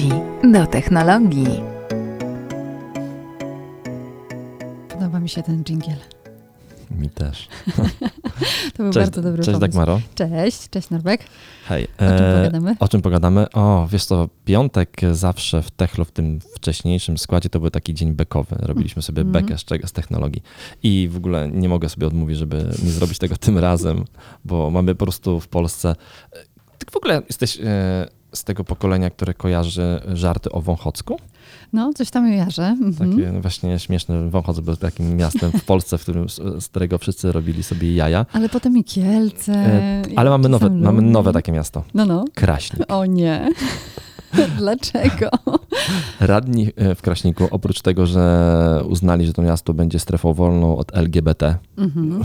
Miłości do technologii. Podoba mi się ten dżingiel. Mi też. To był Cześć, bardzo dobry cześć pomysł. Dagmaro. Cześć, cześć Norbek. Hej. O czym e, pogadamy? O czym pogadamy? O, wiesz co, piątek zawsze w Techlo, w tym wcześniejszym składzie, to był taki dzień bekowy. Robiliśmy sobie Mhm. bekę z, czego, z technologii. I w ogóle nie mogę sobie odmówić, żeby nie zrobić tego tym razem, bo mamy po prostu w Polsce... Ty w ogóle jesteś e, z tego pokolenia, które kojarzy żarty o Wąchocku? No, coś tam jarzę. Mhm. Takie no właśnie śmieszne. Wąchock był takim miastem w Polsce, w którym, z którego wszyscy robili sobie jaja. Ale potem i Kielce. E, i Ale mamy nowe, mamy nowe takie miasto. No, no. Kraśnik. O nie. Dlaczego? Radni e, w Kraśniku, oprócz tego, że uznali, że to miasto będzie strefą wolną od LGBT, Mhm.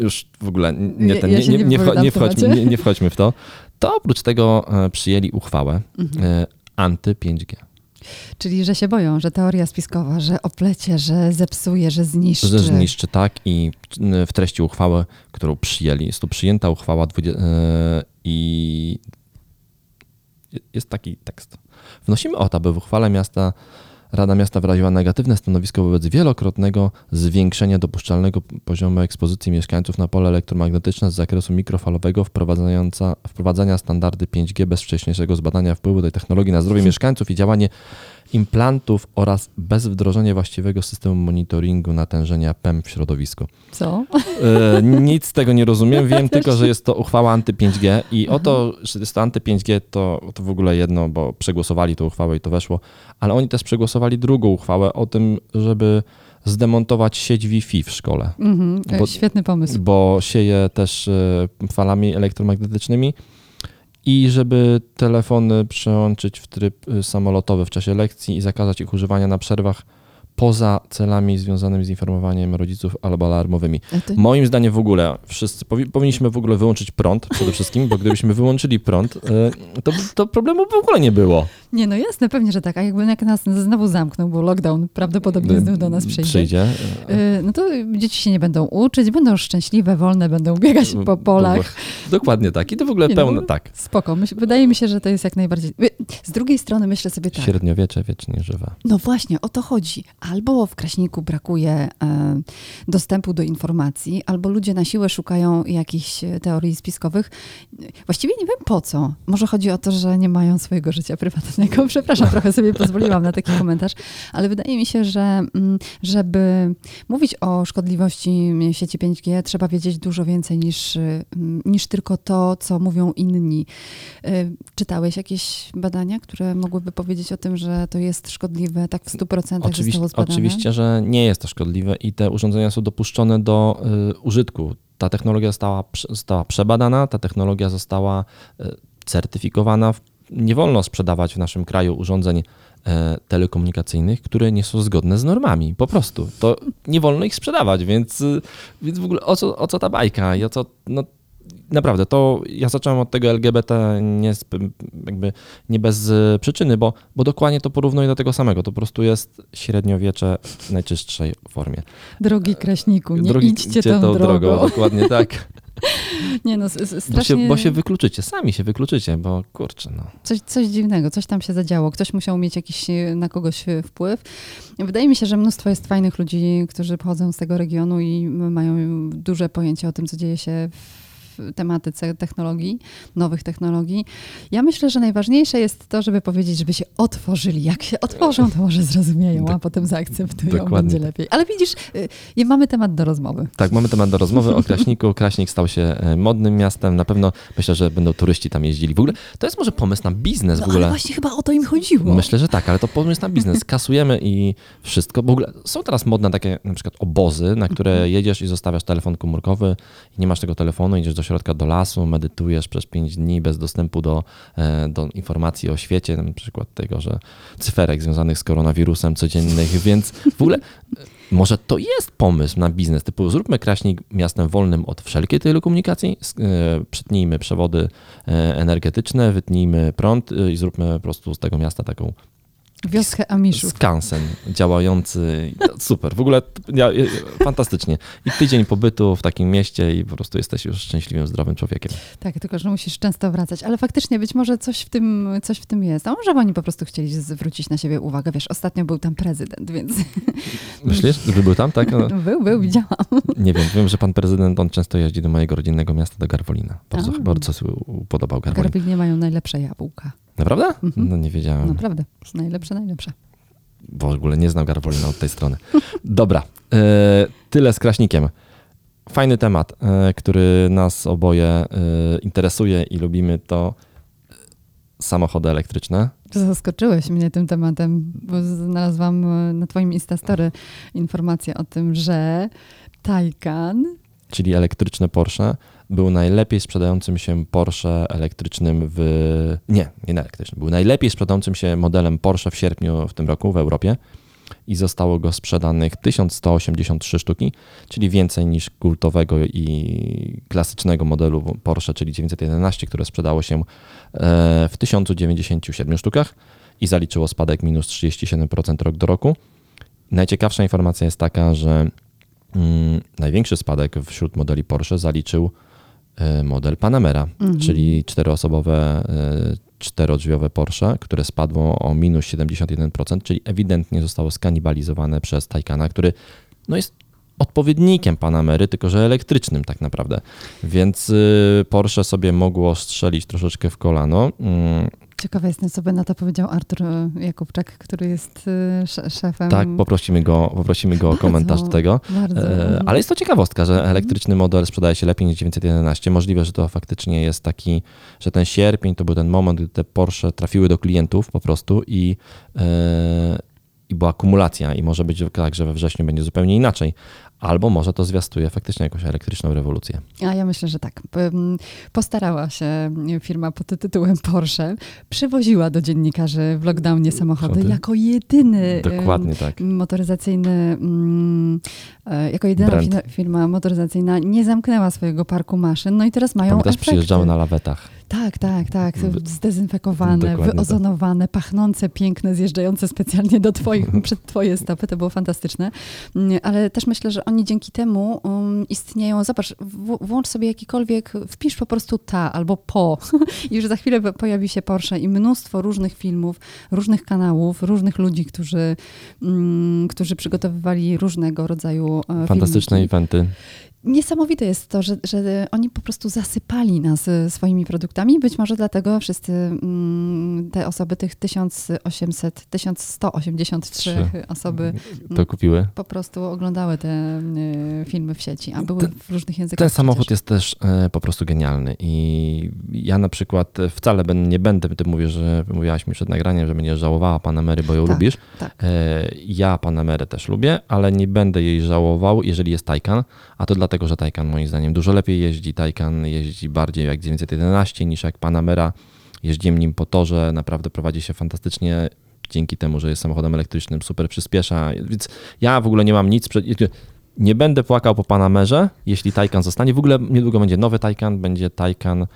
już w ogóle nie, ten, ja nie, nie, nie wchodźmy, nie wchodźmy w to, to oprócz tego e, przyjęli uchwałę Mhm. e, anty-5G. Czyli, że się boją, że teoria spiskowa, że oplecie, że zepsuje, że zniszczy. Że zniszczy tak i w treści uchwały, którą przyjęli, jest to przyjęta uchwała e, i jest taki tekst. Wnosimy o to, aby w uchwale miasta Rada Miasta wyraziła negatywne stanowisko wobec wielokrotnego zwiększenia dopuszczalnego poziomu ekspozycji mieszkańców na pole elektromagnetyczne z zakresu mikrofalowego wprowadzania standardy 5G bez wcześniejszego zbadania wpływu tej technologii na zdrowie mieszkańców i działanie implantów oraz bez wdrożenia właściwego systemu monitoringu natężenia PEM w środowisku. Co? E, nic z tego nie rozumiem, wiem tylko, że jest to uchwała anty-5G i o to, że jest to anty-5G, to, to w ogóle jedno, bo przegłosowali tę uchwałę i to weszło, ale oni też przegłosowali drugą uchwałę o tym, żeby zdemontować sieć Wi-Fi w szkole, Mhm. Bo- Świetny pomysł. bo sieje też e, falami elektromagnetycznymi i żeby telefony przełączyć w tryb e, samolotowy w czasie lekcji i zakazać ich używania na przerwach poza celami związanymi z informowaniem rodziców albo alarmowymi. To- Moim zdaniem w ogóle wszyscy powi- powinniśmy w ogóle wyłączyć prąd przede wszystkim, bo gdybyśmy wyłączyli prąd, e, to, to problemu w ogóle nie było. Nie, no jasne, pewnie, że tak. A jakby jak nas znowu zamknął, bo lockdown prawdopodobnie znów do nas przyjdzie. Przyjdzie. Y, No to dzieci się nie będą uczyć, będą szczęśliwe, wolne, będą biegać po polach. Dokładnie tak. I to w ogóle Nie, no, pełno, tak. Spoko. Myśl, wydaje mi się, że to jest jak najbardziej. Z drugiej strony myślę sobie tak. Średniowiecze wiecznie żywe. No właśnie, o to chodzi. Albo w Kraśniku brakuje e, dostępu do informacji, albo ludzie na siłę szukają jakichś e, teorii spiskowych. Właściwie nie wiem po co. Może chodzi o to, że nie mają swojego życia prywatnego. Przepraszam, trochę sobie pozwoliłam na taki komentarz, ale wydaje mi się, że mm, żeby mówić o szkodliwości sieci 5G, trzeba wiedzieć dużo więcej niż, mm, niż tylko to, co mówią inni. Y, Czytałeś jakieś badania, które mogłyby powiedzieć o tym, że to jest szkodliwe tak w 100% Oczywiście, zostało oczywiście, że nie jest to szkodliwe i te urządzenia są dopuszczone do y, użytku. Ta technologia została, została przebadana, ta technologia została y, certyfikowana. W- Nie wolno sprzedawać w naszym kraju urządzeń e, telekomunikacyjnych, które nie są zgodne z normami. Po prostu. To nie wolno ich sprzedawać, więc, y, więc w ogóle o co, o co ta bajka i o co. No, Naprawdę, to ja zacząłem od tego LGBT nie, jakby nie bez y, przyczyny, bo, bo dokładnie to porównuję do tego samego. To po prostu jest średniowiecze w najczystszej formie. Drogi Kraśniku, nie Drogi- idźcie idźcie tą, drogą. Dokładnie tak. Nie no, s- s- Bo strasznie się, bo się wykluczycie, sami się wykluczycie, bo kurczę, no. coś, coś dziwnego, coś tam się zadziało. Ktoś musiał mieć jakiś e, na kogoś e, wpływ. Wydaje mi się, że mnóstwo jest fajnych ludzi, którzy pochodzą z tego regionu i mają duże pojęcie o tym, co dzieje się w tematyce technologii, nowych technologii. Ja myślę, że najważniejsze jest to, żeby powiedzieć, żeby się otworzyli. Jak się otworzą, to może zrozumieją, a potem zaakceptują, dokładnie będzie tak. lepiej. Ale widzisz, y, mamy temat do rozmowy. Tak, mamy temat do rozmowy o Kraśniku. Kraśnik stał się e, modnym miastem. Na pewno myślę, że będą turyści tam jeździli. W ogóle to jest może pomysł na biznes No w ale ogóle. właśnie chyba o to im chodziło. Myślę, że tak, ale to pomysł na biznes. Kasujemy i wszystko. W ogóle są teraz modne takie na przykład obozy, na które Mhm. jedziesz i zostawiasz telefon komórkowy i nie masz tego telefonu, idziesz do środka do lasu, medytujesz przez 5 dni bez dostępu do, e, do informacji o świecie, na przykład tego, że cyferek związanych z koronawirusem codziennych, więc w ogóle e, może to jest pomysł na biznes, typu zróbmy Kraśnik miastem wolnym od wszelkiej telekomunikacji, e, przytnijmy przewody energetyczne, wytnijmy prąd i zróbmy po prostu z tego miasta taką Wioskę Amiszów. Skansen działający. Super, w ogóle ja, fantastycznie. I tydzień pobytu w takim mieście i po prostu jesteś już szczęśliwym, zdrowym człowiekiem. Tak, tylko że musisz często wracać. Ale faktycznie być może coś w tym, coś w tym jest. A może oni po prostu chcieli zwrócić na siebie uwagę. Wiesz, ostatnio był tam prezydent, więc... Myślisz, że był tam, tak? No, był, był, widziałam. Nie wiem, wiem, że pan prezydent, on często jeździ do mojego rodzinnego miasta, do Garwolina. Bardzo, A. bardzo sobie podobał Garwolin. Garbilinie mają najlepsze jabłka. Naprawdę? Mhm. No nie wiedziałem. Naprawdę. Najlepsze, najlepsze. W ogóle nie znam Garwolina od tej strony. Dobra, e, tyle z Kraśnikiem. Fajny temat, e, który nas oboje e, interesuje i lubimy, to samochody elektryczne. Zaskoczyłeś mnie tym tematem, bo znalazłam na twoim Instastory informację o tym, że Taycan czyli elektryczne Porsche, był najlepiej sprzedającym się Porsche elektrycznym w. Nie, nie elektrycznym. Był najlepiej sprzedającym się modelem Porsche w sierpniu w tym roku w Europie i zostało go sprzedanych 1183 sztuki, czyli więcej niż kultowego i klasycznego modelu Porsche, czyli 911, które sprzedało się e, w 1097 sztukach i zaliczyło spadek minus 37% rok do roku. Najciekawsza informacja jest taka, że Mm, największy spadek wśród modeli Porsche zaliczył model Panamera, Mhm. czyli czteroosobowe, e, czterodrzwiowe Porsche, które spadło o minus 71%, czyli ewidentnie zostało skanibalizowane przez Taycana, który no jest odpowiednikiem Panamery, tylko że elektrycznym tak naprawdę. Więc y, Porsche sobie mogło strzelić troszeczkę w kolano. Ciekawa jestem, co by na to powiedział Artur e, Jakubczak, który jest e, sze- szefem. Tak, poprosimy go, poprosimy go o komentarz do tego. Bardzo. E, Ale jest to ciekawostka, że elektryczny model sprzedaje się lepiej niż 911. Możliwe, że to faktycznie jest taki, że ten sierpień to był ten moment, gdy te Porsche trafiły do klientów po prostu i była akumulacja i może być tak, że we wrześniu będzie zupełnie inaczej. Albo może to zwiastuje faktycznie jakąś elektryczną rewolucję. A ja myślę, że tak. Postarała się firma pod tytułem Porsche, przywoziła do dziennikarzy w lockdownie samochody Chody. jako jedyny Dokładnie tak. motoryzacyjny, e, jako jedyna Brand. firma, firma motoryzacyjna nie zamknęła swojego parku maszyn, no i teraz mają Pamiętasz, efekty. przyjeżdżały na lawetach. Tak, tak, tak. Zdezynfekowane, Dokładnie tak. wyozonowane, pachnące, piękne, zjeżdżające specjalnie do twoich, przed twoje stopy. To było fantastyczne. Mm, Ale też myślę, że oni dzięki temu um, istnieją. Zobacz, w, włącz sobie jakikolwiek, wpisz po prostu ta albo po i już za chwilę po- pojawi się Porsche i mnóstwo różnych filmów, różnych kanałów, różnych ludzi, którzy, mm, którzy przygotowywali różnego rodzaju e, Fantastyczne filmiki. eventy. Niesamowite jest to, że, że oni po prostu zasypali nas e, swoimi produktami. Być może dlatego wszyscy mm, te osoby, tych 1800, 1183 Trzy. osoby To kupiły. po prostu oglądały te y, filmy w sieci, a były Ten- w różnych językach. Ten samochód przecież. jest też e, po prostu genialny i ja na przykład wcale nie będę, ty mówisz, że mówiłaś mi przed nagraniem, że będziesz żałowała Panamery, bo ją Tak, lubisz. tak. E, Ja Panamerę też lubię, ale nie będę jej żałował, jeżeli jest Taycan, a to dlatego, że Taycan moim zdaniem dużo lepiej jeździ. Taycan jeździ bardziej jak 911 niż jak Panamera. Jeździłem nim po torze, naprawdę prowadzi się fantastycznie dzięki temu, że jest samochodem elektrycznym, super przyspiesza, więc ja w ogóle nie mam nic. Nie będę płakał po Panamerze, jeśli Taycan zostanie. W ogóle niedługo będzie nowy Taycan, będzie Taycan e,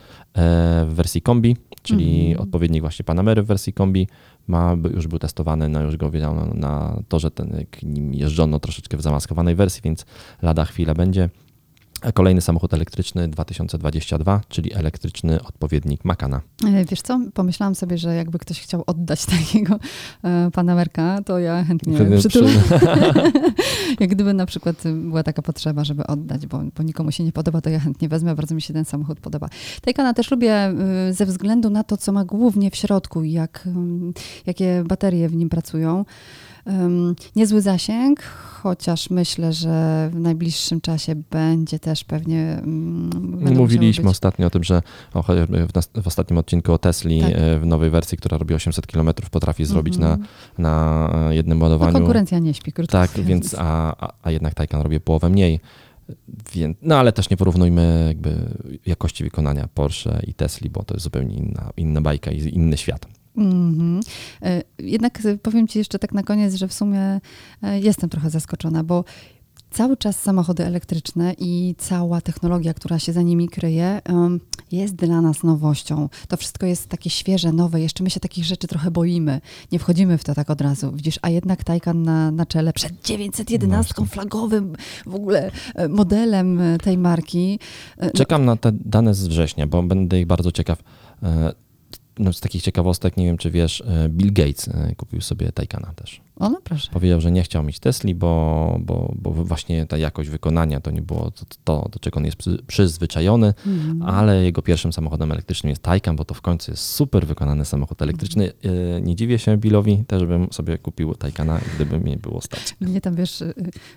w wersji kombi, czyli Mhm. odpowiednik właśnie Panamery w wersji kombi. Ma, już był testowany, no już go wiedziano na torze, ten, nim jeżdżono troszeczkę w zamaskowanej wersji, więc lada chwila będzie. Kolejny samochód elektryczny 2022, czyli elektryczny odpowiednik Makana. E, Wiesz co, pomyślałam sobie, że jakby ktoś chciał oddać takiego e, Panamerka, to ja chętnie przytulę. przy- Jak gdyby na przykład była taka potrzeba, żeby oddać, bo, bo nikomu się nie podoba, to ja chętnie wezmę, bardzo mi się ten samochód podoba. Taycana też lubię y, ze względu na to, co ma głównie w środku i jak, ym, jakie baterie w nim pracują. Niezły zasięg, chociaż myślę, że w najbliższym czasie będzie też pewnie. musiały Mówiliśmy ostatnio o tym, że o, w, ostatnim odcinku o Tesli Tak. e, w nowej wersji, która robi 800 km, potrafi zrobić Mhm. na, na e, jednym No, ładowaniu. konkurencja nie śpi, krótko Tak, mówiąc. więc a, a, a jednak Taycan robi połowę mniej. Więc, no ale też nie porównujmy jakby jakości wykonania Porsche i Tesli, bo to jest zupełnie inna, inna bajka i inny świat. Mhm. E, Jednak powiem Ci jeszcze tak na koniec, że w sumie e, jestem trochę zaskoczona, bo cały czas samochody elektryczne i cała technologia, która się za nimi kryje, jest dla nas nowością. To wszystko jest takie świeże, nowe. Jeszcze my się takich rzeczy trochę boimy. Nie wchodzimy w to tak od razu. Widzisz, a jednak Taycan na, na czele przed 911 flagowym w ogóle e, modelem tej marki. No, Czekam na te dane z września, bo będę ich bardzo ciekaw. No, z takich ciekawostek, nie wiem czy wiesz, e, Bill Gates e, kupił sobie Taycana też. O, no proszę. Powiedział, że nie chciał mieć Tesli, bo, bo, bo właśnie ta jakość wykonania to nie było to, to do czego on jest przy, przyzwyczajony, Mhm. ale jego pierwszym samochodem elektrycznym jest Taycan, bo to w końcu jest super wykonany samochód elektryczny. E, Nie dziwię się Billowi, też bym sobie kupił Taycana, gdyby mnie było stać. Mnie tam, wiesz, y,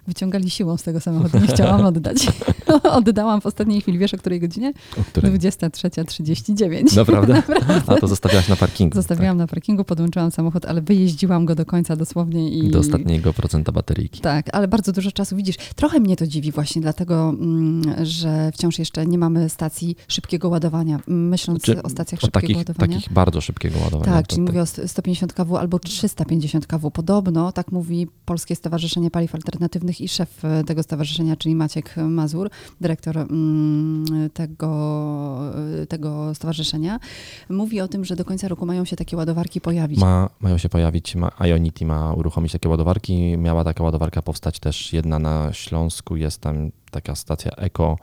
wyciągali siłą z tego samochodu. Nie chciałam oddać. Oddałam w ostatniej chwili. Wiesz, o której godzinie? O którym... 23.39. Naprawdę? A to zostawiałaś na parkingu. Zostawiłam na parkingu, podłączyłam samochód, ale wyjeździłam go do końca dosłownie i... Tak, do ostatniego procenta bateryjki. Tak, ale bardzo dużo czasu widzisz. Trochę mnie to dziwi właśnie, dlatego, mm, że wciąż jeszcze nie mamy stacji szybkiego ładowania. Myśląc Czy o stacjach o szybkiego takich, ładowania. takich bardzo szybkiego ładowania. Tak, czyli to- mówię o st- 150 kW albo 350 kW. Podobno, tak mówi Polskie Stowarzyszenie Paliw Alternatywnych i szef e, tego stowarzyszenia, czyli Maciek Mazur, dyrektor mm, tego, e, tego stowarzyszenia, mówi o tym, że do końca roku mają się takie ładowarki pojawić. Ma, mają się pojawić, ma, Ionity ma uruchomić takie ładowarki. Miała taka ładowarka powstać też jedna na Śląsku, jest tam taka stacja Eko.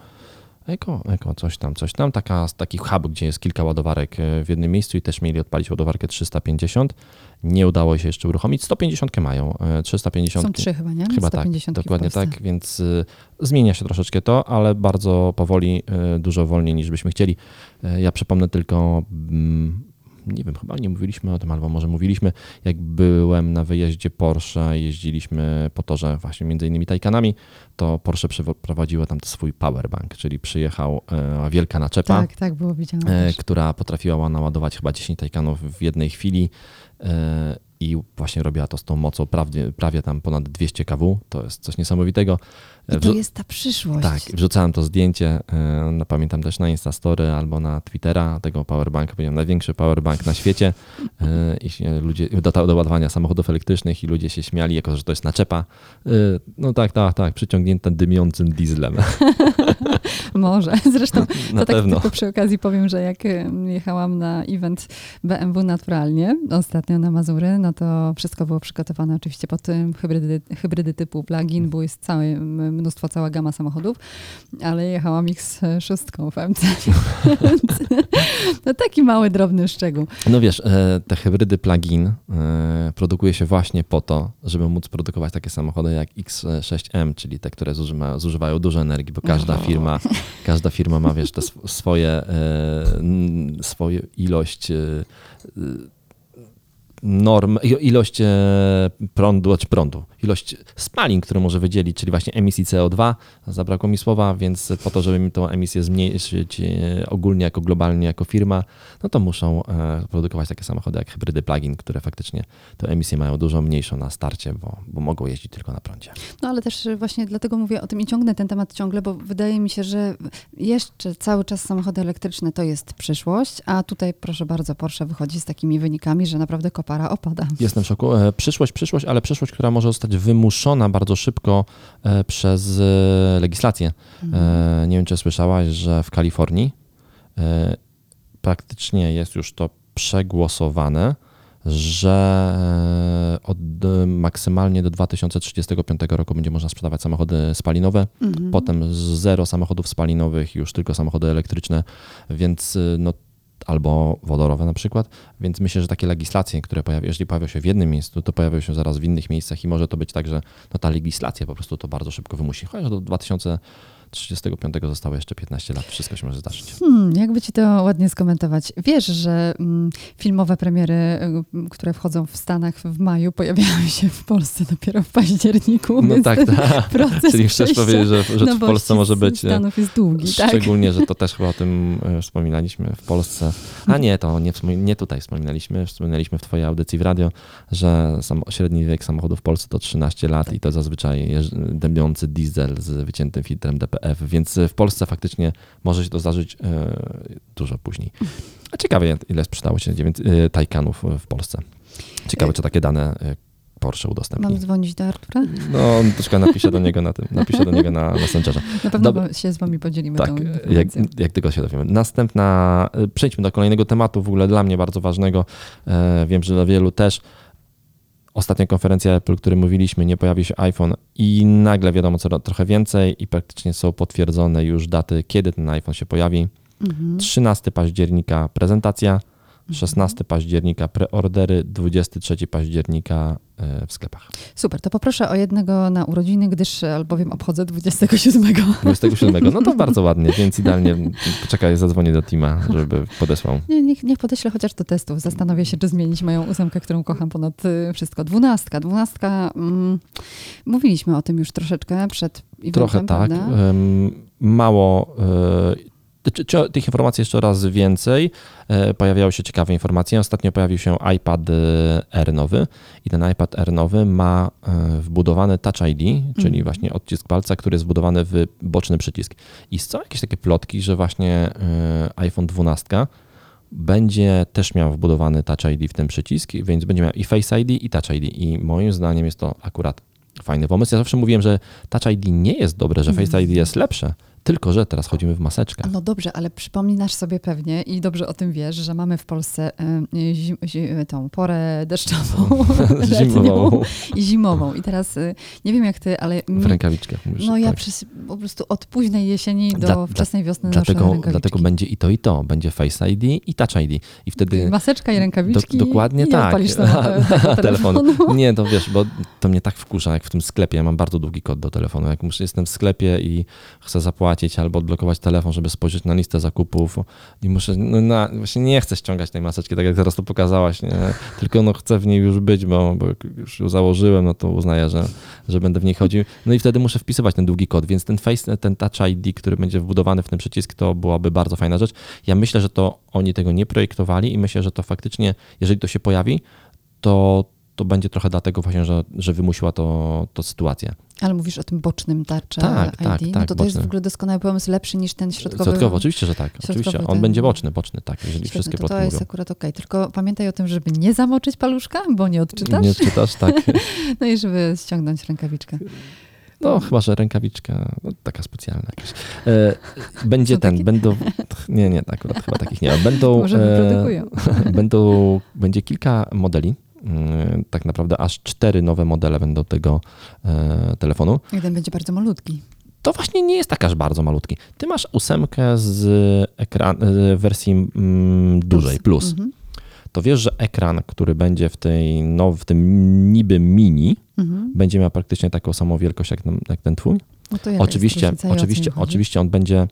Eko, Eko, coś tam, coś tam. Taka, taki hub, gdzie jest kilka ładowarek e, w jednym miejscu i też mieli odpalić ładowarkę 350. Nie udało się jeszcze uruchomić. 150 mają, e, 350. Są trzy chyba, nie? Chyba tak, 150 w dokładnie tak, więc y, zmienia się troszeczkę to, ale bardzo powoli, dużo wolniej niż byśmy chcieli. Ja przypomnę tylko, mm, nie wiem, chyba nie mówiliśmy o tym, albo może mówiliśmy, jak byłem na wyjeździe Porsche, jeździliśmy po torze właśnie między innymi Taycanami, to Porsche przeprowadziło tam swój powerbank, czyli przyjechał e, wielka naczepa, Tak, tak, było widziane. e, która potrafiła naładować chyba 10 Taycanów w jednej chwili e, i właśnie robiła to z tą mocą prawie, prawie tam ponad 200 kW. To jest coś niesamowitego. I to jest ta przyszłość. tak, wrzucałem to zdjęcie, e, no, pamiętam też na Instastory albo na Twittera tego powerbanka, powiedziałem największy powerbank na świecie e, i ludzie, do, do ładowania samochodów elektrycznych i ludzie się śmiali, jako że to jest naczepa. E, No tak, tak, tak, przyciągnięta dymiącym dieslem. Może. Zresztą Na to tak pewno. tylko przy okazji powiem, że jak y, jechałam na event BMW Naturalnie ostatnio na Mazury, no to wszystko było przygotowane oczywiście pod tym hybrydy, hybrydy typu plug-in, bo jest całe mnóstwo, cała gama samochodów, ale jechałam ich z szóstką w MC. No taki mały, drobny szczegół. No wiesz, e, te hybrydy plug-in e, produkuje się właśnie po to, żeby móc produkować takie samochody jak X6M, czyli te, które zużywa, zużywają dużo energii, bo każda O. każda firma ma, wiesz, te sw- swoje, e, swoje ilość e, norm, ilość e, prądu, czy prądu, ilość spalin, które może wydzielić, czyli właśnie emisji CO2, zabrakło mi słowa, więc po to, żeby mi tą emisję zmniejszyć e, ogólnie jako globalnie, jako firma, no to muszą e, produkować takie samochody jak hybrydy plug-in, które faktycznie tę emisję mają dużo mniejszą na starcie, bo, bo mogą jeździć tylko na prądzie. No ale też właśnie dlatego mówię o tym i ciągnę ten temat ciągle, bo wydaje mi się, że jeszcze cały czas samochody elektryczne to jest przyszłość, a tutaj proszę bardzo, Porsche wychodzi z takimi wynikami, że naprawdę kopara opada. Jestem w szoku. E, Przyszłość, przyszłość, ale przyszłość, która może zostać wymuszona bardzo szybko e, przez e, legislację. E, Nie wiem, czy słyszałaś, że w Kalifornii praktycznie jest już to przegłosowane, że od maksymalnie do 2035 roku będzie można sprzedawać samochody spalinowe, Mhm. potem zero samochodów spalinowych, już tylko samochody elektryczne, więc no, albo wodorowe na przykład, więc myślę, że takie legislacje, które pojawią, jeżeli pojawią się w jednym miejscu, to pojawią się zaraz w innych miejscach i może to być tak, że no, ta legislacja po prostu to bardzo szybko wymusi. Chociaż do 2035 zostało jeszcze 15 lat, wszystko się może zdarzyć. Hmm, jakby ci to ładnie skomentować. Wiesz, że mm, filmowe premiery, y, które wchodzą w Stanach w maju, pojawiają się w Polsce dopiero w październiku. No tak, tak. Czyli chcesz powiedzieć, że, że w Polsce może być... e, Stanów jest długi, tak? Szczególnie, że to też chyba o tym e, wspominaliśmy w Polsce. A nie, to nie, nie tutaj wspominaliśmy. Wspominaliśmy w Twojej audycji w radio, że sam, średni wiek samochodu w Polsce to 13 lat i to zazwyczaj jeż- dymiący diesel z wyciętym filtrem Więc w Polsce faktycznie może się to zdarzyć e, dużo później. A ciekawe, ile sprzedało się e, Taycanów w Polsce. Ciekawe, czy takie dane e, Porsche udostępni. Mam dzwonić do Artura? No, troszkę napiszę do niego na tym, napiszę do niego na Messengerze. Na pewno się z wami podzielimy Tak, tą jak, informacją. jak tylko się dowiemy. Następna, przejdźmy do kolejnego tematu, w ogóle dla mnie bardzo ważnego. E, Wiem, że dla wielu też. Ostatnia konferencja Apple, o której mówiliśmy, nie pojawi się iPhone i nagle wiadomo co, trochę więcej i praktycznie są potwierdzone już daty, kiedy ten iPhone się pojawi. Mhm. 13 października prezentacja, 16 października preordery, 23 października e, w sklepach. Super, to poproszę o jednego na urodziny, gdyż albowiem obchodzę 27. 27. No to bardzo ładnie, więc idealnie poczekaj, zadzwonię do Tima, żeby podesłał. Nie, niech, niech podeślę chociaż do testów. Zastanowię się, czy zmienić moją ósemkę, którą kocham ponad y, wszystko. Dwunastka. Dwunastka, mm, mówiliśmy o tym już troszeczkę przed eventem, Trochę tak. prawda? Mało. e, czy- Tych informacji jeszcze raz więcej. E, Pojawiały się ciekawe informacje. Ostatnio pojawił się iPad e, Air nowy i ten iPad Air nowy ma e, wbudowany Touch ID, czyli Mhm. właśnie odcisk palca, który jest wbudowany w boczny przycisk. I są jakieś takie plotki, że właśnie iPhone 12 będzie też miał wbudowany Touch ID w ten przycisk, więc będzie miał i Face ID i Touch ID. I moim zdaniem jest to akurat fajny pomysł. Ja zawsze mówiłem, że Touch ID nie jest dobre, że Face ID jest lepsze, tylko że teraz chodzimy w maseczkę. No dobrze, ale przypominasz sobie pewnie i dobrze o tym wiesz, że mamy w Polsce y, zim, zi, tą porę deszczową, Zimową. i zimową. I teraz y, nie wiem jak ty, ale W rękawiczkach. Mówisz, no ja tak. przez, po prostu od późnej jesieni do Dla- wczesnej wiosny Dlatego, rękawiczki. dlatego będzie i to, i to. Będzie Face ID i Touch ID. I wtedy... Maseczka i rękawiczki Do, dokładnie i nie tak. odpalisz telefonu. telefonu. Nie, to wiesz, bo to mnie tak wkurza, jak w tym sklepie. Ja mam bardzo długi kod do telefonu. Jak muszę, jestem w sklepie i chcę zapłacić albo odblokować telefon, żeby spojrzeć na listę zakupów i muszę, no właśnie nie chcę ściągać tej maseczki, tak jak teraz to pokazałaś, nie? tylko no chcę w niej już być, bo, bo już ją założyłem, no to uznaję, że, że będę w niej chodził. No i wtedy muszę wpisywać ten długi kod, więc ten face, ten Touch ID, który będzie wbudowany w ten przycisk, to byłaby bardzo fajna rzecz. Ja myślę, że to oni tego nie projektowali i myślę, że to faktycznie, jeżeli to się pojawi, to, to będzie trochę dlatego właśnie, że, że wymusiła to, to sytuacja. Ale mówisz o tym bocznym tarcza Tak, ID. tak, no tak, to to jest w ogóle doskonały pomysł, lepszy niż ten środkowy. Środkowo, oczywiście, że tak. środkowy Oczywiście. On ten- będzie boczny, boczny, tak, jeżeli Świetne, wszystkie to, to plotki jest mówią. akurat okej. Tylko pamiętaj o tym, żeby nie zamoczyć paluszka, bo nie odczytasz. Nie czytasz, tak. No i żeby ściągnąć rękawiczkę. No, chyba, że rękawiczka no, taka specjalna jakaś. E, będzie Są ten, takie? będą. Nie, nie, akurat chyba takich nie ma. Będą. Może wyprodukują. będą będzie kilka modeli. Mm, Tak naprawdę aż cztery nowe modele będą tego e, telefonu. Jeden będzie bardzo malutki. To właśnie nie jest tak aż bardzo malutki. Ty masz ósemkę z ekran, z wersji mm, dużej, plus. Mhm. To wiesz, że ekran, który będzie w, tej, no, w tym niby mini, Mhm. będzie miał praktycznie taką samą wielkość jak ten, jak ten twój. No to jest oczywiście, oczywiście, chodzi? oczywiście on będzie,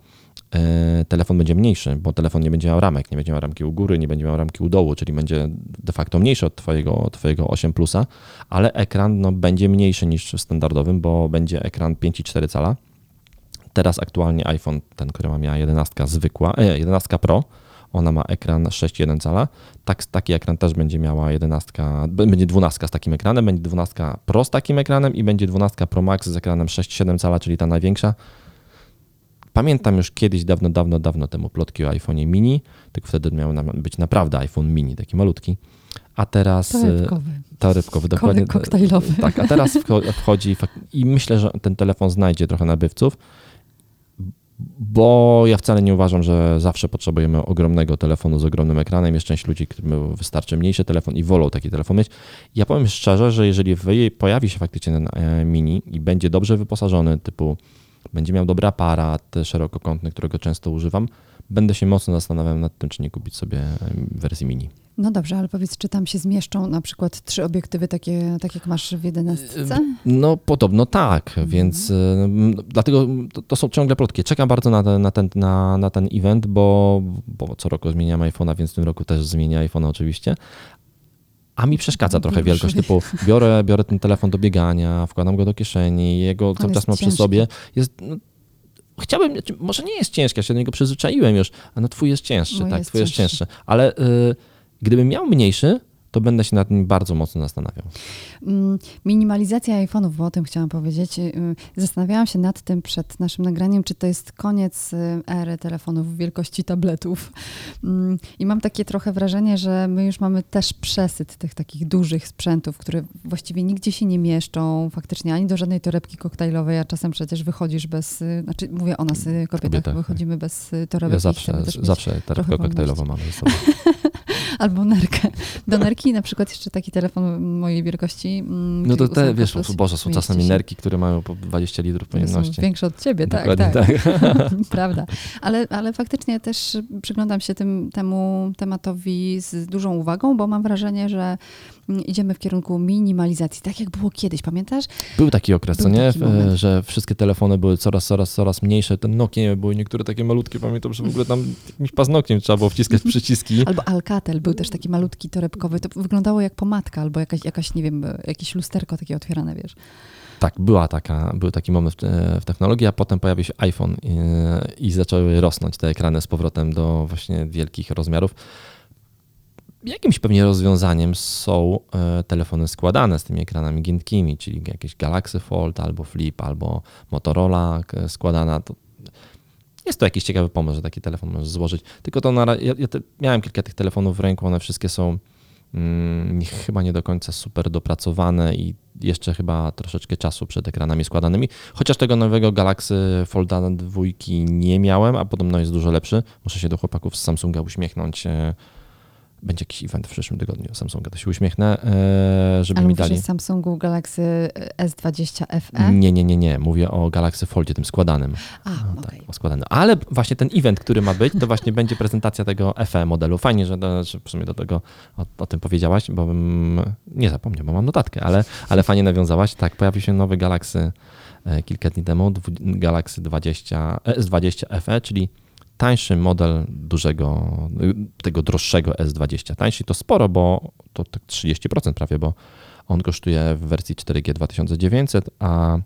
telefon będzie mniejszy, bo telefon nie będzie miał ramek, nie będzie miał ramki u góry, nie będzie miał ramki u dołu, czyli będzie de facto mniejszy od twojego, twojego 8 plusa, ale ekran no, będzie mniejszy niż w standardowym, bo będzie ekran 5,4 cala. Teraz aktualnie iPhone, ten, który ma miała 11 zwykła, e, 11 Pro, ona ma ekran 6,1 cala. Tak, taki ekran też będzie miała 11, będzie 12 z takim ekranem, będzie 12 Pro z takim ekranem i będzie 12 Pro Max z ekranem 6,7 cala, czyli ta największa. Pamiętam już kiedyś, dawno, dawno, dawno temu plotki o iPhone'ie mini, tylko wtedy miał być naprawdę iPhone mini, taki malutki. A teraz... e, Torebkowy. Torebkowy, dokładnie. koktajlowy. Tak, a teraz wcho- wchodzi i myślę, że ten telefon znajdzie trochę nabywców, bo ja wcale nie uważam, że zawsze potrzebujemy ogromnego telefonu z ogromnym ekranem. Jest część ludzi, którym wystarczy mniejszy telefon i wolą taki telefon mieć. Ja powiem szczerze, że jeżeli pojawi się faktycznie ten e, mini i będzie dobrze wyposażony, typu będzie miał dobry aparat szerokokątny, którego często używam, będę się mocno zastanawiał nad tym, czy nie kupić sobie wersję mini. No dobrze, ale powiedz, czy tam się zmieszczą na przykład trzy obiektywy takie, tak jak masz w jedenastce? No podobno tak, więc y, m, dlatego to, to są ciągle plotki. Czekam bardzo na ten, na ten, na, na ten event, bo, bo co roku zmieniam iPhone'a, więc w tym roku też zmienię iPhone'a oczywiście. A mi przeszkadza trochę Duży. wielkość, typu biorę, biorę ten telefon do biegania, wkładam go do kieszeni, jego cały jest czas mam przy sobie. Jest, no, chciałbym, znaczy, może nie jest ciężki, ja się do niego przyzwyczaiłem już, a no twój jest cięższy, Mój tak, jest twój jest cięższy. cięższy. Ale y, gdybym miał mniejszy, to będę się nad nim bardzo mocno zastanawiał. Mm, minimalizacja iPhone'ów, bo o tym chciałam powiedzieć. Y, zastanawiałam się nad tym przed naszym nagraniem, czy to jest koniec y, ery telefonów wielkości tabletów. Mm, I mam takie trochę wrażenie, że my już mamy też przesyt tych takich dużych sprzętów, które właściwie nigdzie się nie mieszczą faktycznie ani do żadnej torebki koktajlowej, a czasem przecież wychodzisz bez, znaczy mówię o nas kobietach, kobietach wychodzimy tak. bez torebek. Ja zawsze, zawsze torebkę koktajlową mamy ze sobą. Albo nerkę. Do nerki na przykład jeszcze taki telefon mojej wielkości. Mm, no to te, wiesz, plus, Boże, są czasami nerki, które mają po 20 litrów pojemności. Są większe od ciebie, tak, tak. tak. Prawda. Ale, ale faktycznie też przyglądam się tym, temu tematowi z dużą uwagą, bo mam wrażenie, że idziemy w kierunku minimalizacji, tak jak było kiedyś, pamiętasz? Był taki okres, Był co nie? Że wszystkie telefony były coraz, coraz, coraz mniejsze. Ten Nokia były niektóre takie malutkie, pamiętam, że w ogóle tam jakimś paznokciem trzeba było wciskać przyciski. Albo Alcatel był też taki malutki torebkowy. To wyglądało jak pomadka albo jakaś, jakaś nie wiem, jakieś lusterko takie otwierane, wiesz. Tak, była taka, był taki moment w, w technologii, a potem pojawił się iPhone i, i zaczęły rosnąć te ekrany z powrotem do właśnie wielkich rozmiarów jakimś pewnie rozwiązaniem są e, telefony składane z tymi ekranami giętkimi, czyli jakieś Galaxy Fold albo Flip, albo Motorola składana. To jest to jakiś ciekawy pomysł, że taki telefon możesz złożyć. Tylko to na, ja, ja te, miałem kilka tych telefonów w ręku, one wszystkie są mm, chyba nie do końca super dopracowane i jeszcze chyba troszeczkę czasu przed ekranami składanymi. Chociaż tego nowego Galaxy Folda 2 nie miałem, a podobno jest dużo lepszy. Muszę się do chłopaków z Samsunga uśmiechnąć e, będzie jakiś event w przyszłym tygodniu Samsunga, to się uśmiechnę, e, żeby Ale mi dali. Ale Samsungu Galaxy S20 FE? Nie, nie, nie, nie. Mówię o Galaxy Foldzie, tym składanym. A, no, okay. tak, składanym. Ale właśnie ten event, który ma być, to właśnie będzie prezentacja tego FE modelu. Fajnie, że, że w sumie do tego o, o, tym powiedziałaś, bo bym nie zapomniał, bo mam notatkę, ale, ale fajnie nawiązałaś. Tak, pojawił się nowy Galaxy e, kilka dni temu, Galaxy 20, S20 FE, czyli tańszy model dużego, tego droższego S20. Tańszy to sporo, bo to tak 30% prawie, bo on kosztuje w wersji 4G 2900, a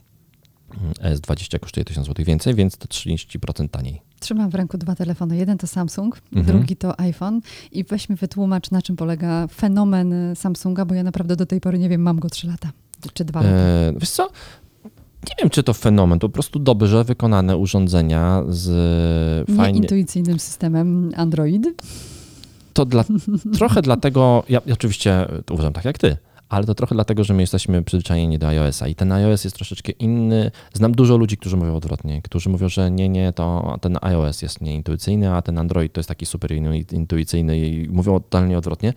S20 kosztuje 1000 zł więcej, więc to 30% taniej. Trzymam w ręku dwa telefony. Jeden to Samsung, mhm. drugi to iPhone. I weźmy wytłumacz, na czym polega fenomen Samsunga, bo ja naprawdę do tej pory nie wiem, mam go 3 lata czy 2 lata. E, wiesz co? Nie wiem, czy to fenomen, to po prostu dobrze wykonane urządzenia z fajnie... Nieintuicyjnym systemem Android? To dla, trochę dlatego, ja, ja oczywiście uważam tak jak ty, ale to trochę dlatego, że my jesteśmy przyzwyczajeni do iOS-a i ten iOS jest troszeczkę inny. Znam dużo ludzi, którzy mówią odwrotnie, którzy mówią, że nie, nie, to ten iOS jest nieintuicyjny, a ten Android to jest taki super intuicyjny i mówią totalnie odwrotnie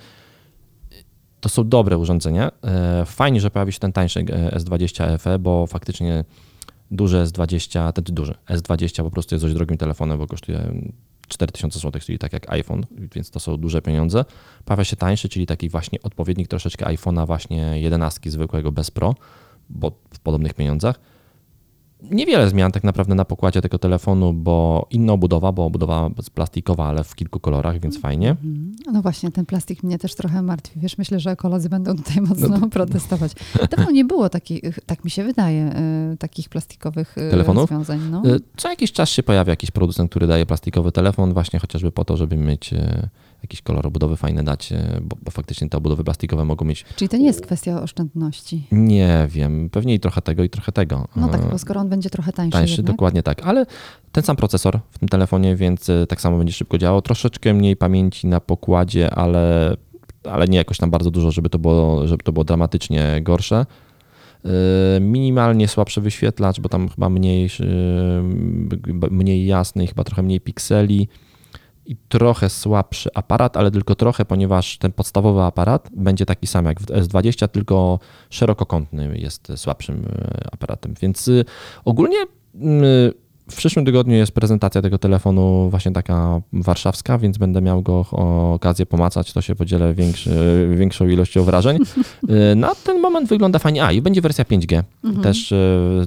to są dobre urządzenia. E, fajnie, że pojawi się ten tańszy e, S20 FE, bo faktycznie duży S20, ten duży S20 po prostu jest dość drogim telefonem, bo kosztuje 4000 zł, czyli tak jak iPhone, więc to są duże pieniądze. Pojawia się tańszy, czyli taki właśnie odpowiednik troszeczkę iPhone'a właśnie 11 zwykłego bez Pro, bo w podobnych pieniądzach niewiele zmian tak naprawdę na pokładzie tego telefonu, bo inna obudowa, bo obudowa plastikowa, ale w kilku kolorach, więc fajnie. Mhm. No właśnie, ten plastik mnie też trochę martwi. Wiesz, myślę, że ekolodzy będą tutaj mocno no. protestować. Dawno nie było takich, tak mi się wydaje, y, takich plastikowych y, Telefonów? rozwiązań. No. Y, co jakiś czas się pojawia jakiś producent, który daje plastikowy telefon właśnie chociażby po to, żeby mieć jakiś kolor obudowy fajny dać, e, bo, bo, faktycznie te obudowy plastikowe mogą mieć. Czyli to nie jest kwestia oszczędności? Nie wiem, pewnie i trochę tego, i trochę tego. No tak, bo skoro on będzie trochę tańszy. Tańszy, jednak. dokładnie tak, ale ten sam procesor w tym telefonie, więc e, tak samo będzie szybko działał. Troszeczkę mniej pamięci na pokładzie, ale, ale nie jakoś tam bardzo dużo, żeby to było, żeby to było dramatycznie gorsze e, minimalnie słabszy wyświetlacz, bo tam chyba mniej, mniej jasny, chyba trochę mniej pikseli i trochę słabszy aparat, ale tylko trochę, ponieważ ten podstawowy aparat będzie taki sam jak w S20, tylko szerokokątny jest słabszym e, aparatem. Więc y, ogólnie y, w przyszłym tygodniu jest prezentacja tego telefonu właśnie taka warszawska, więc będę miał go okazję pomacać, to się podzielę większy, większą ilością wrażeń. Y, na ten moment wygląda fajnie. A, i będzie wersja 5G, mhm. też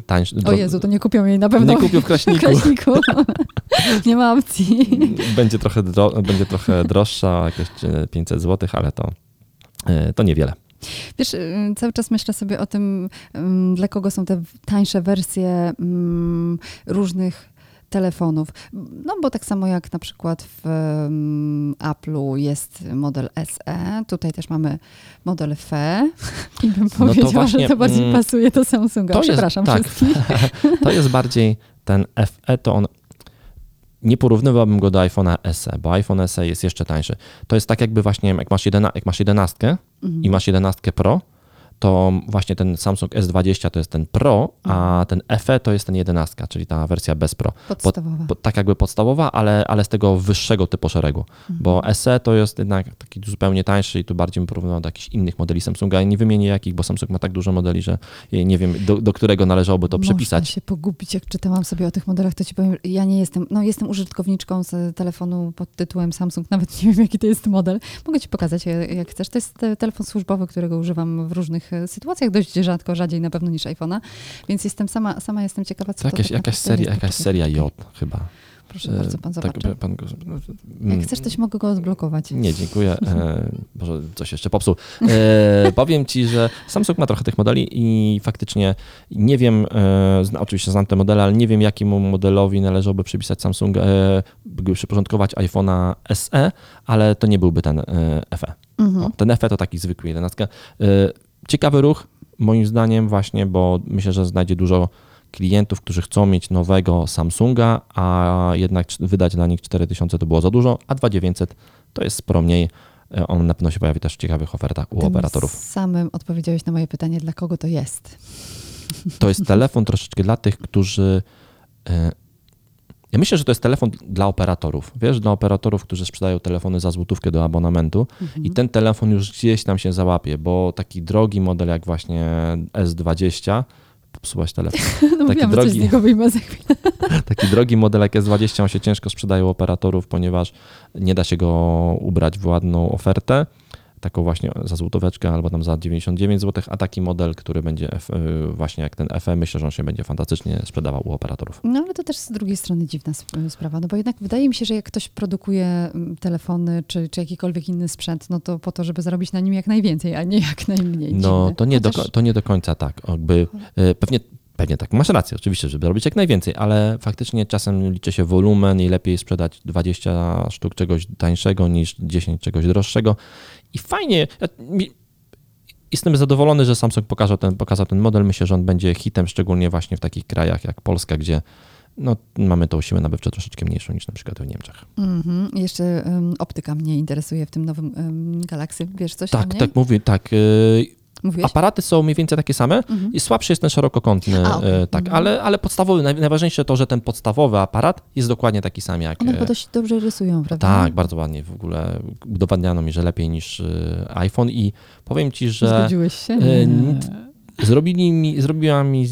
tańsza. O Jezu, to nie kupią jej na pewno. Nie kupią w Kraśniku. W Kraśniku. Nie ma opcji. Będzie trochę, dro, będzie trochę droższa, jakieś 500 zł, ale to, y, to niewiele. Wiesz, y, cały czas myślę sobie o tym, dla kogo są te tańsze wersje różnych telefonów. No bo tak samo jak na przykład w um, Apple'u jest model SE, tutaj też mamy model FE i bym No to powiedziała, właśnie, że to bardziej mm, pasuje do Samsunga. to jest- Przepraszam tak. wszystkich. To jest bardziej ten FE, to on. Nie porównywałbym go do iPhone'a SE, bo iPhone SE jest jeszcze tańszy. To jest tak jakby właśnie, jak masz, 11, jak masz 11 Mhm. i masz 11 Pro, to właśnie ten Samsung S20 to jest ten Pro, a ten FE to jest ten 11, czyli ta wersja bez Pro. Podstawowa. Po, tak jakby podstawowa, ale, ale z tego wyższego typu szeregu, bo SE to jest jednak taki zupełnie tańszy i tu bardziej bym porównywał do jakichś innych modeli Samsunga nie wymienię jakich, bo Samsung ma tak dużo modeli, że nie wiem do, do którego należałoby to Można przypisać. się pogubić, jak czytałam sobie o tych modelach, to ci powiem, ja nie jestem, no jestem użytkowniczką z telefonu pod tytułem Samsung, nawet nie wiem, jaki to jest model. Mogę ci pokazać, jak chcesz. To jest telefon służbowy, którego używam w różnych e, sytuacjach, dość rzadko, rzadziej na pewno niż iPhone'a, więc jestem sama, sama jestem ciekawa, co To to jakaś, tak jakaś, seria, jakaś seria J chyba. Proszę bardzo, pan E, zobaczy. Tak, pan go, Jak mm, chcesz, to mogę go odblokować. Nie, dziękuję. E, może coś jeszcze popsuł. E, powiem ci, że Samsung ma trochę tych modeli i faktycznie nie wiem, e, zna, oczywiście znam te modele, ale nie wiem, jakiemu modelowi należałoby przypisać Samsung, e, przyporządkować iPhone'a SE, ale to nie byłby ten e, FE. Mhm. O, ten FE to taki zwykły 11. E, ciekawy ruch, moim zdaniem, właśnie, bo myślę, że znajdzie dużo klientów, którzy chcą mieć nowego Samsunga, a jednak wydać dla nich 4000 to było za dużo, a 2900 to jest sporo mniej. E, On na pewno się pojawi też w ciekawych ofertach u Tym operatorów. samym odpowiedziałeś na moje pytanie, dla kogo to jest. To jest telefon troszeczkę dla tych, którzy. Ja myślę, że to jest telefon dla operatorów. Wiesz, dla operatorów, którzy sprzedają telefony za złotówkę do abonamentu i ten telefon już gdzieś tam się załapie, bo taki drogi model jak właśnie S20, popsułaś telefon. No mówiłam, że coś z drogi- niego wyjmę za chwilę. Taki drogi model jak S20 on się ciężko sprzedaje u operatorów, ponieważ nie da się go ubrać w ładną ofertę, taką właśnie za złotóweczkę albo tam za 99 zł, a taki model, który będzie y, właśnie jak ten FE, myślę, że on się będzie fantastycznie sprzedawał u operatorów. No ale to też z drugiej strony dziwna sp- sprawa, no bo jednak wydaje mi się, że jak ktoś produkuje telefony czy, czy jakikolwiek inny sprzęt, no to po to, żeby zarobić na nim jak najwięcej, a nie jak najmniej. No Dziwne. to nie, do, Chociaż- to nie do końca tak. Jakby, y, pewnie, pewnie tak, masz rację oczywiście, żeby robić jak najwięcej, ale faktycznie czasem liczy się wolumen i lepiej sprzedać 20 sztuk czegoś tańszego niż 10 czegoś droższego. I fajnie, jestem zadowolony, że Samsung pokazał ten, pokazał ten model. Myślę, że on będzie hitem, szczególnie właśnie w takich krajach jak Polska, gdzie no, mamy tą siłę nabywczą troszeczkę mniejszą niż na przykład w Niemczech. Mhm. Jeszcze um, optyka mnie interesuje w tym nowym um, Galaxy. Wiesz coś o Tak, niej? tak mówię, tak. y, Mówiłeś? Aparaty są mniej więcej takie same Mhm. i słabszy jest ten szerokokątny, A, okej. e, tak, Mhm. ale, ale podstawowy, naj, najważniejsze to, że ten podstawowy aparat jest dokładnie taki sam jak... One chyba dość dobrze rysują, prawda? tak, bardzo ładnie w ogóle udowadniano mi, że lepiej niż e, iPhone i powiem ci, że Zgodziłeś się? e, Nie. Zrobili mi, zrobiła mi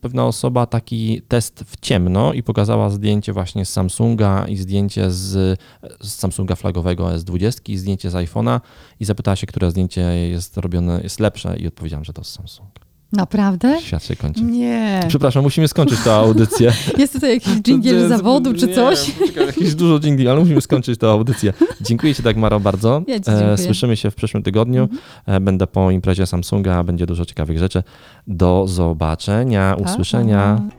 pewna osoba taki test w ciemno i pokazała zdjęcie właśnie z Samsunga i zdjęcie z, z Samsunga flagowego S20 i zdjęcie z iPhone'a i zapytała się, które zdjęcie jest robione, jest lepsze i odpowiedziałam, że to z Samsung. Naprawdę? Świat się kończy. Nie. Przepraszam, musimy skończyć tę audycję. Jest tutaj jakiś dżingiel zawodu czy coś? Nie, poczekaj, jakieś dużo dżingli, ale musimy skończyć tę audycję. Dziękuję Ci tak, Maro, bardzo. Ja dziękuję. E, Słyszymy się w przyszłym tygodniu. Mhm. E, Będę po imprezie Samsunga, będzie dużo ciekawych rzeczy. Do zobaczenia, usłyszenia. pa.